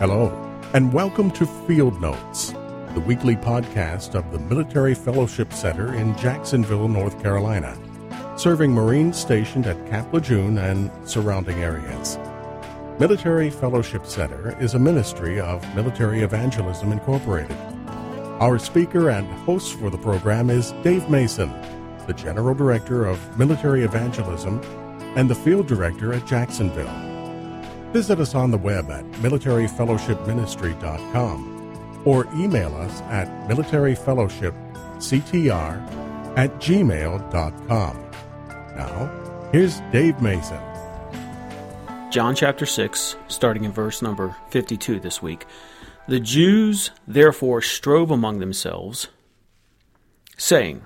Hello, and welcome to Field Notes, the weekly podcast of the Military Fellowship Center in Jacksonville, North Carolina, serving Marines stationed at Camp Lejeune and surrounding areas. Military Fellowship Center is a ministry of Military Evangelism Incorporated. Our speaker and host for the program is Dave Mason, the General Director of Military Evangelism and the Field Director at Jacksonville. Visit us on the web at militaryfellowshipministry.com or email us at militaryfellowshipctr at gmail.com. Now, here's Dave Mason. John chapter 6, starting in verse number 52 this week. The Jews therefore strove among themselves, saying,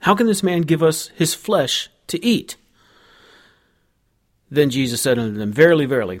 How can this man give us his flesh to eat? Then Jesus said unto them, Verily, verily,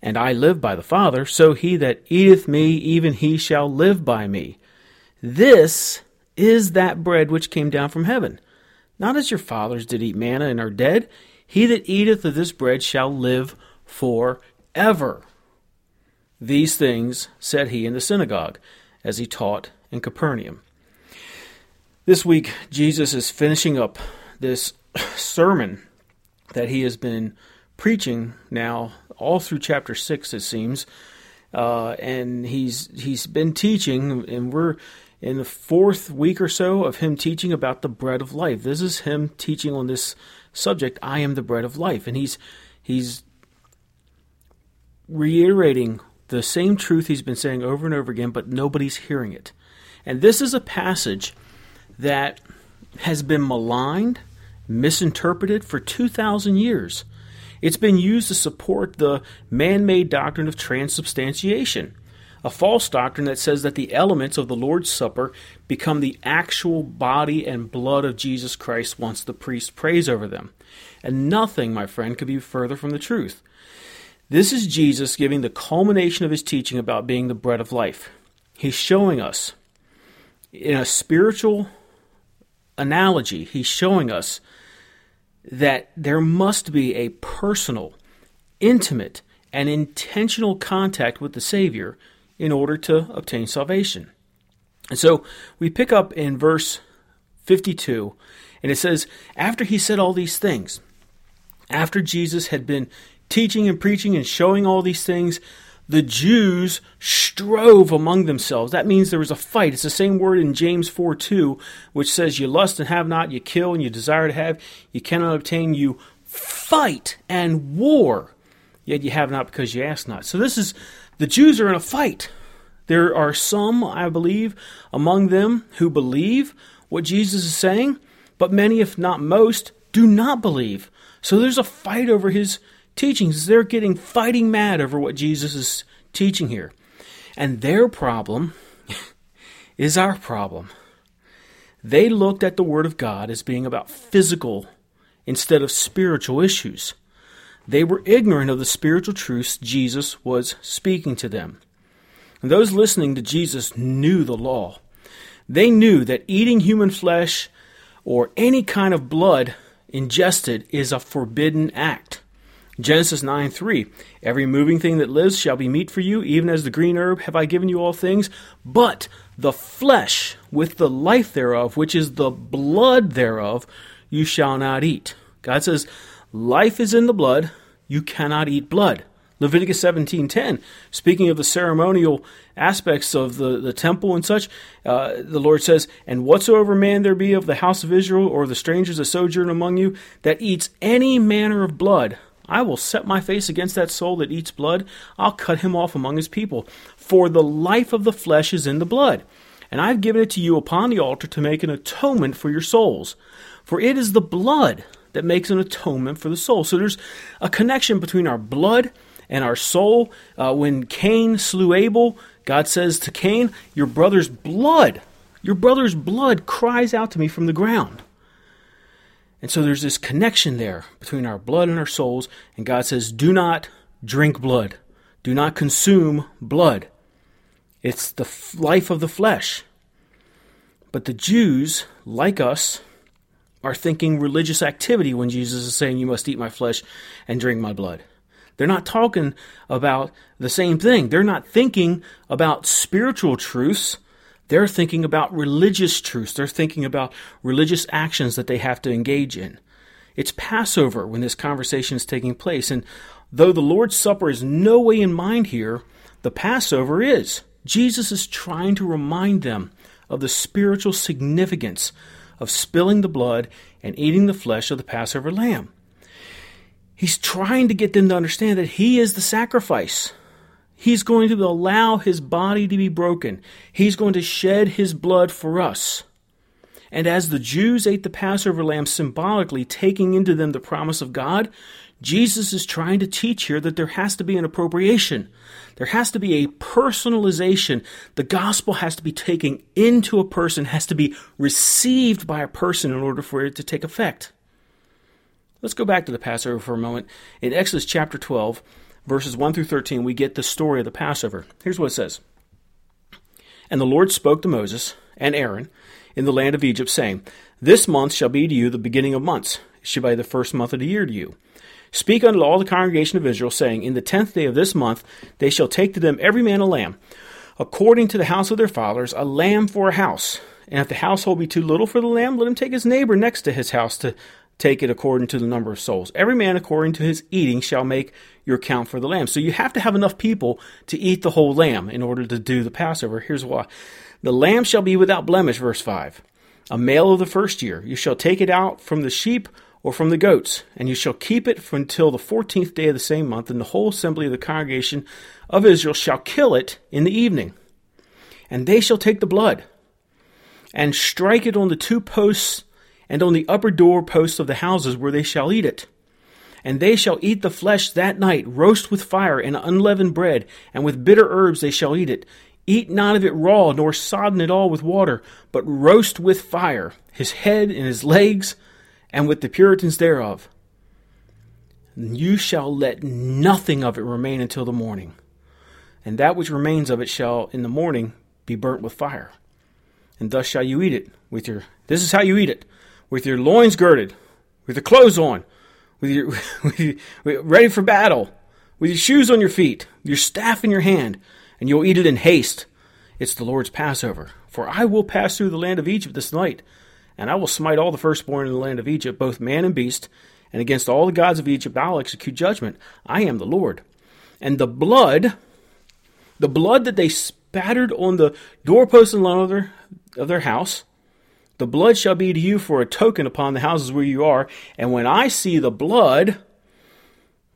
and I live by the Father, so he that eateth me, even he shall live by me. This is that bread which came down from heaven. Not as your fathers did eat manna and are dead. He that eateth of this bread shall live for ever. These things said he in the synagogue, as he taught in Capernaum. This week, Jesus is finishing up this sermon that he has been preaching now all through chapter six, it seems. Uh, and he's he's been teaching, and we're in the fourth week or so of him teaching about the bread of life. This is him teaching on this subject. I am the bread of life, and he's he's reiterating the same truth he's been saying over and over again, but nobody's hearing it. And this is a passage that has been maligned, misinterpreted for 2,000 years. It's been used to support the man made doctrine of transubstantiation, a false doctrine that says that the elements of the Lord's Supper become the actual body and blood of Jesus Christ once the priest prays over them. And nothing, my friend, could be further from the truth. This is Jesus giving the culmination of his teaching about being the bread of life. He's showing us, in a spiritual analogy, he's showing us that there must be a personal, intimate, and intentional contact with the Savior in order to obtain salvation. And so we pick up in verse 52, and it says, After he said all these things, after Jesus had been teaching and preaching and showing all these things, the Jews strove among themselves. That means there was a fight. It's the same word in James 4 2, which says, You lust and have not, you kill and you desire to have, you cannot obtain, you fight and war, yet you have not because you ask not. So this is, the Jews are in a fight. There are some, I believe, among them who believe what Jesus is saying, but many, if not most, do not believe. So there's a fight over his teachings. They're getting fighting mad over what Jesus is teaching here. And their problem is our problem. They looked at the Word of God as being about physical instead of spiritual issues. They were ignorant of the spiritual truths Jesus was speaking to them. And those listening to Jesus knew the law. They knew that eating human flesh or any kind of blood ingested is a forbidden act. Genesis 9 3 Every moving thing that lives shall be meat for you, even as the green herb have I given you all things. But the flesh with the life thereof, which is the blood thereof, you shall not eat. God says, Life is in the blood, you cannot eat blood. Leviticus 17:10, speaking of the ceremonial aspects of the, the temple and such, uh, the Lord says, "And whatsoever man there be of the house of Israel or the strangers that sojourn among you that eats any manner of blood, I will set my face against that soul that eats blood. I'll cut him off among his people. For the life of the flesh is in the blood. And I've given it to you upon the altar to make an atonement for your souls. For it is the blood that makes an atonement for the soul. So there's a connection between our blood and our soul. Uh, when Cain slew Abel, God says to Cain, Your brother's blood, your brother's blood cries out to me from the ground. And so there's this connection there between our blood and our souls. And God says, Do not drink blood, do not consume blood. It's the life of the flesh. But the Jews, like us, are thinking religious activity when Jesus is saying, You must eat my flesh and drink my blood. They're not talking about the same thing. They're not thinking about spiritual truths. They're thinking about religious truths. They're thinking about religious actions that they have to engage in. It's Passover when this conversation is taking place. And though the Lord's Supper is no way in mind here, the Passover is. Jesus is trying to remind them of the spiritual significance of spilling the blood and eating the flesh of the Passover lamb. He's trying to get them to understand that He is the sacrifice. He's going to allow His body to be broken. He's going to shed His blood for us. And as the Jews ate the Passover lamb symbolically, taking into them the promise of God, Jesus is trying to teach here that there has to be an appropriation. There has to be a personalization. The gospel has to be taken into a person, has to be received by a person in order for it to take effect. Let's go back to the Passover for a moment. In Exodus chapter 12, verses 1 through 13, we get the story of the Passover. Here's what it says And the Lord spoke to Moses and Aaron in the land of Egypt, saying, This month shall be to you the beginning of months, it shall be the first month of the year to you. Speak unto all the congregation of Israel, saying, In the tenth day of this month they shall take to them every man a lamb, according to the house of their fathers, a lamb for a house. And if the household be too little for the lamb, let him take his neighbor next to his house to take it according to the number of souls. Every man according to his eating shall make your count for the lamb. So you have to have enough people to eat the whole lamb in order to do the Passover. Here's why. The lamb shall be without blemish, verse 5. A male of the first year. You shall take it out from the sheep or from the goats, and you shall keep it until the fourteenth day of the same month, and the whole assembly of the congregation of Israel shall kill it in the evening. And they shall take the blood, and strike it on the two posts and on the upper door posts of the houses where they shall eat it. And they shall eat the flesh that night, roast with fire and unleavened bread, and with bitter herbs they shall eat it. Eat not of it raw, nor sodden it all with water, but roast with fire, his head and his legs, and with the purtenance thereof. You shall let nothing of it remain until the morning, and that which remains of it shall in the morning be burnt with fire. And thus shall you eat it with your. This is how you eat it: with your loins girded, with your clothes on, with your, with your ready for battle, with your shoes on your feet, your staff in your hand, and you'll eat it in haste. It's the Lord's Passover. For I will pass through the land of Egypt this night and I will smite all the firstborn in the land of Egypt, both man and beast, and against all the gods of Egypt I will execute judgment. I am the Lord. And the blood, the blood that they spattered on the doorposts and lintel of their, of their house, the blood shall be to you for a token upon the houses where you are. And when I see the blood,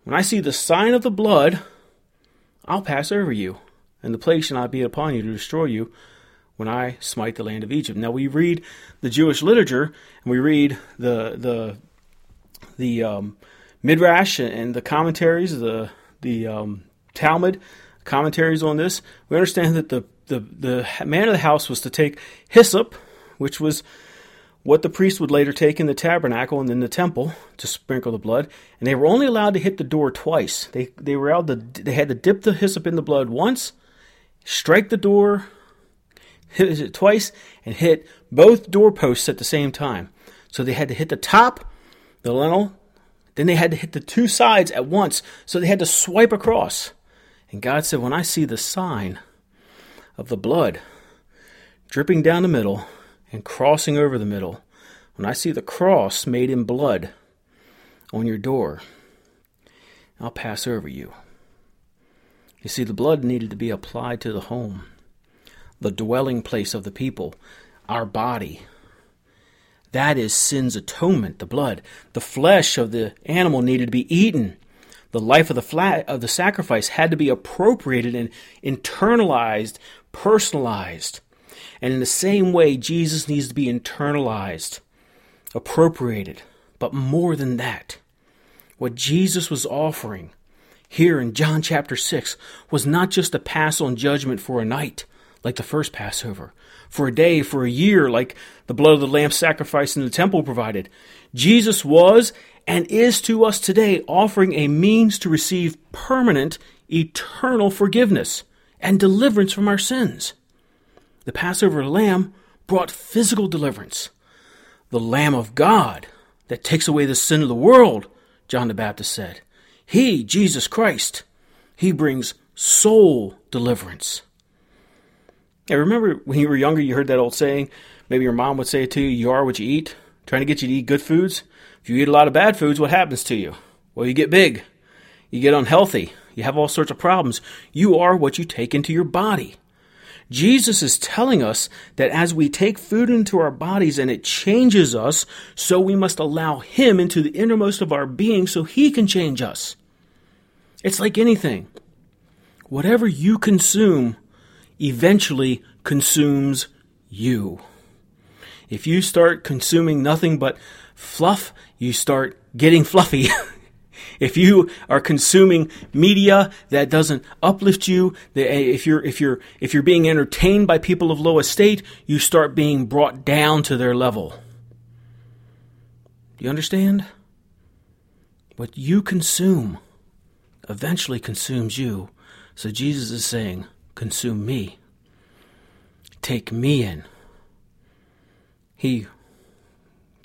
when I see the sign of the blood, I'll pass over you, and the plague shall not be upon you to destroy you when I smite the land of Egypt. Now we read the Jewish literature and we read the the the um, midrash and the commentaries, the the um, Talmud commentaries on this. We understand that the, the the man of the house was to take hyssop, which was what the priest would later take in the tabernacle and in the temple to sprinkle the blood, and they were only allowed to hit the door twice. They they were allowed to they had to dip the hyssop in the blood once, strike the door hit it twice, and hit both doorposts at the same time. So they had to hit the top, the lintel, then they had to hit the two sides at once. So they had to swipe across. And God said, When I see the sign of the blood dripping down the middle and crossing over the middle, when I see the cross made in blood on your door, I'll pass over you. You see, the blood needed to be applied to the home the dwelling place of the people, our body. That is sin's atonement, the blood. The flesh of the animal needed to be eaten. The life of the flat of the sacrifice had to be appropriated and internalized, personalized. And in the same way, Jesus needs to be internalized, appropriated. But more than that, what Jesus was offering, here in John chapter 6 was not just a pass on judgment for a night, like the first Passover, for a day, for a year, like the blood of the lamb sacrifice in the temple provided. Jesus was and is to us today offering a means to receive permanent, eternal forgiveness and deliverance from our sins. The Passover lamb brought physical deliverance. The Lamb of God that takes away the sin of the world, John the Baptist said. He, Jesus Christ, he brings soul deliverance. I remember when you were younger, you heard that old saying. Maybe your mom would say it to you, you are what you eat, trying to get you to eat good foods. If you eat a lot of bad foods, what happens to you? Well, you get big, you get unhealthy, you have all sorts of problems. You are what you take into your body. Jesus is telling us that as we take food into our bodies and it changes us, so we must allow Him into the innermost of our being so He can change us. It's like anything. Whatever you consume eventually consumes you. If you start consuming nothing but fluff, you start getting fluffy. if you are consuming media that doesn't uplift you, eh, if you're if you're if you're being entertained by people of low estate, you start being brought down to their level. Do you understand? What you consume eventually consumes you. So Jesus is saying, consume me. Take me in. He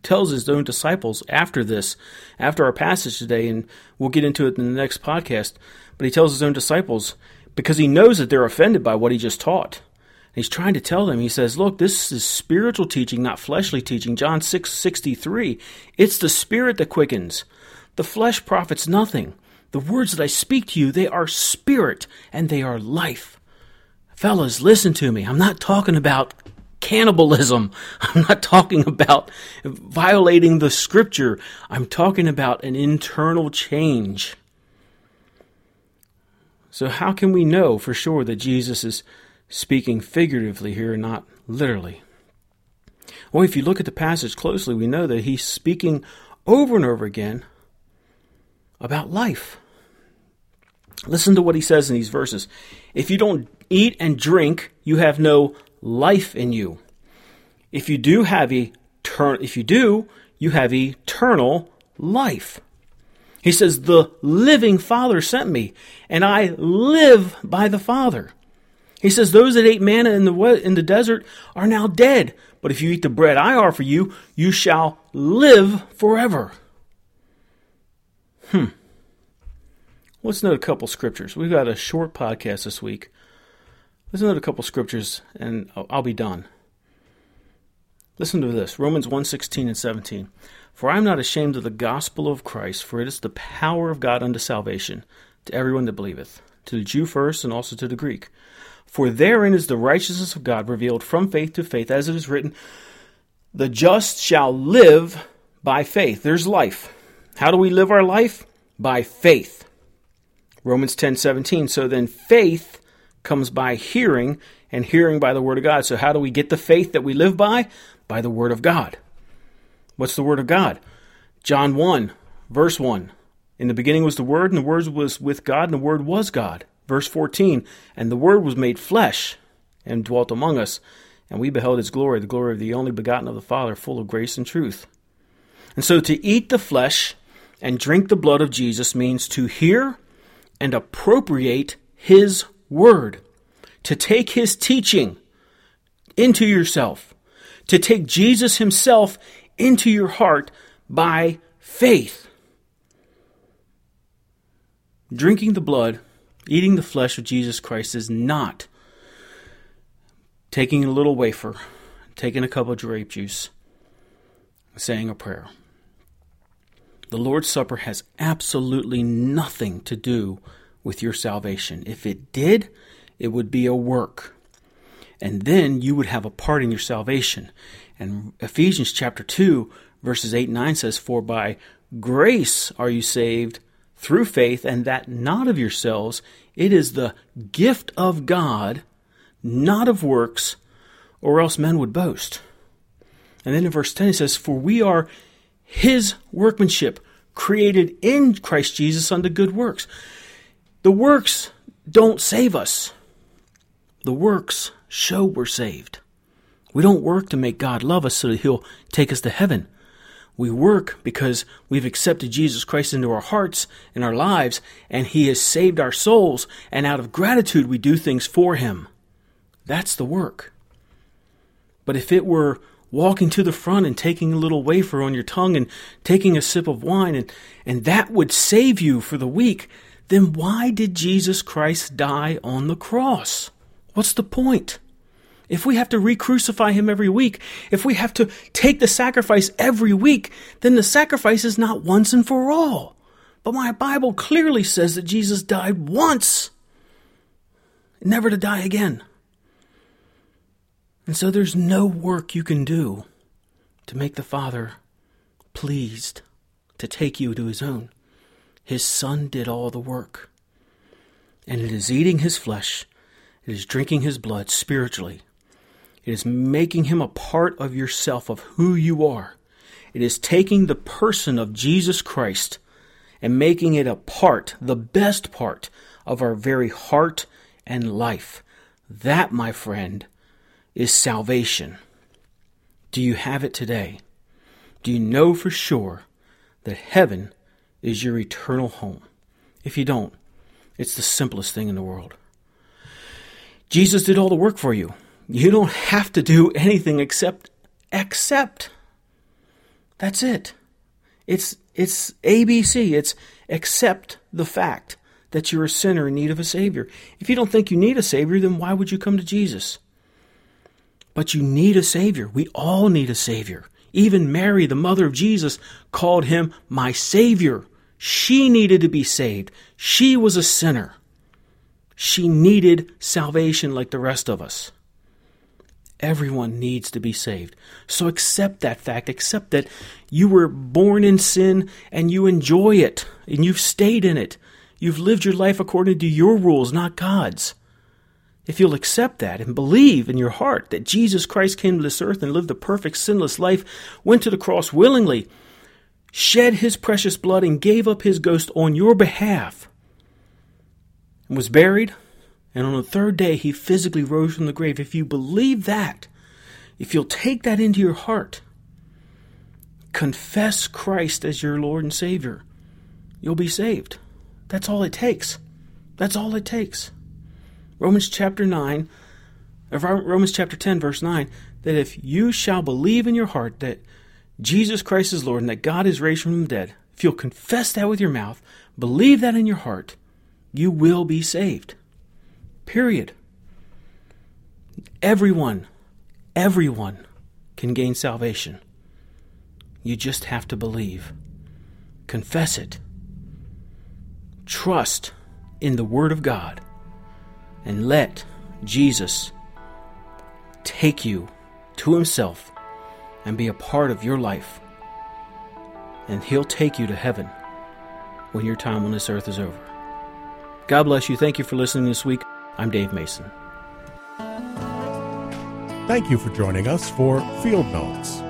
tells his own disciples after this, after our passage today, and we'll get into it in the next podcast, but he tells his own disciples because he knows that they're offended by what he just taught. he's trying to tell them, he says, Look, this is spiritual teaching, not fleshly teaching. John 6 63. It's the spirit that quickens. The flesh profits nothing. The words that I speak to you, they are spirit and they are life. Fellas, listen to me. I'm not talking about cannibalism. I'm not talking about violating the scripture. I'm talking about an internal change. So, how can we know for sure that Jesus is speaking figuratively here and not literally? Well, if you look at the passage closely, we know that he's speaking over and over again about life. Listen to what he says in these verses. If you don't eat and drink, you have no life in you. If you do have eternal, if you do, you have eternal life. He says, The living Father sent me, and I live by the Father. He says, Those that ate manna in the, in the desert are now dead, but if you eat the bread I offer you, you shall live forever. Hmm. Let's note a couple scriptures. We've got a short podcast this week. Let's note a couple scriptures, and I'll be done. Listen to this Romans 1:16 and 17. For I am not ashamed of the gospel of Christ, for it is the power of God unto salvation to everyone that believeth, to the Jew first and also to the Greek. For therein is the righteousness of God revealed from faith to faith, as it is written, The just shall live by faith. There's life. How do we live our life? By faith. Romans 10:17. So then faith comes by hearing, and hearing by the word of God. So how do we get the faith that we live by? By the word of God. What's the word of God? John 1, verse 1. In the beginning was the Word, and the Word was with God, and the Word was God. Verse 14, and the Word was made flesh and dwelt among us, and we beheld his glory, the glory of the only begotten of the Father, full of grace and truth. And so to eat the flesh and drink the blood of Jesus means to hear and appropriate his word, to take his teaching into yourself, to take Jesus himself into your heart by faith. Drinking the blood, eating the flesh of Jesus Christ is not taking a little wafer, taking a cup of grape juice, saying a prayer. The Lord's Supper has absolutely nothing to do with your salvation. If it did, it would be a work. And then you would have a part in your salvation. And Ephesians chapter 2, verses 8 and 9 says, For by grace are you saved through faith, and that not of yourselves. It is the gift of God, not of works, or else men would boast. And then in verse 10 it says, For we are his workmanship, created in Christ Jesus unto good works. The works don't save us. The works show we're saved. We don't work to make God love us so that He'll take us to heaven. We work because we've accepted Jesus Christ into our hearts and our lives, and He has saved our souls, and out of gratitude we do things for Him. That's the work. But if it were walking to the front and taking a little wafer on your tongue and taking a sip of wine, and, and that would save you for the week, then why did Jesus Christ die on the cross? What's the point? if we have to re crucify him every week, if we have to take the sacrifice every week, then the sacrifice is not once and for all. But my Bible clearly says that Jesus died once, never to die again. And so there's no work you can do to make the Father pleased to take you to his own. His Son did all the work. And it is eating his flesh, it is drinking his blood spiritually it is making him a part of yourself, of who you are. It is taking the person of Jesus Christ and making it a part, the best part of our very heart and life. That, my friend, is salvation. Do you have it today? Do you know for sure that heaven is your eternal home? If you don't, it's the simplest thing in the world. Jesus did all the work for you. You don't have to do anything except accept. That's it. It's it's ABC. It's accept the fact that you're a sinner in need of a savior. If you don't think you need a savior, then why would you come to Jesus? But you need a savior. We all need a savior. Even Mary, the mother of Jesus, called him my savior. She needed to be saved. She was a sinner. She needed salvation like the rest of us. Everyone needs to be saved. So accept that fact. Accept that you were born in sin and you enjoy it and you've stayed in it. You've lived your life according to your rules, not God's. If you'll accept that and believe in your heart that Jesus Christ came to this earth and lived a perfect, sinless life, went to the cross willingly, shed his precious blood, and gave up his ghost on your behalf, and was buried, and on the third day, he physically rose from the grave. If you believe that, if you'll take that into your heart, confess Christ as your Lord and Savior, you'll be saved. That's all it takes. That's all it takes. Romans chapter 9, Romans chapter 10, verse 9, that if you shall believe in your heart that Jesus Christ is Lord and that God is raised from the dead, if you'll confess that with your mouth, believe that in your heart, you will be saved. Period. Everyone, everyone can gain salvation. You just have to believe. Confess it. Trust in the Word of God and let Jesus take you to Himself and be a part of your life. And He'll take you to heaven when your time on this earth is over. God bless you. Thank you for listening this week. I'm Dave Mason. Thank you for joining us for Field Notes.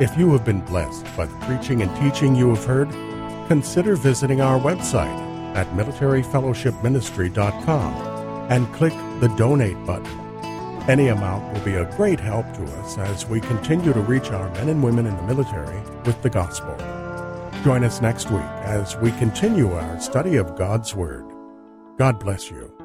If you have been blessed by the preaching and teaching you have heard, consider visiting our website at militaryfellowshipministry.com and click the donate button. Any amount will be a great help to us as we continue to reach our men and women in the military with the gospel. Join us next week as we continue our study of God's Word. God bless you.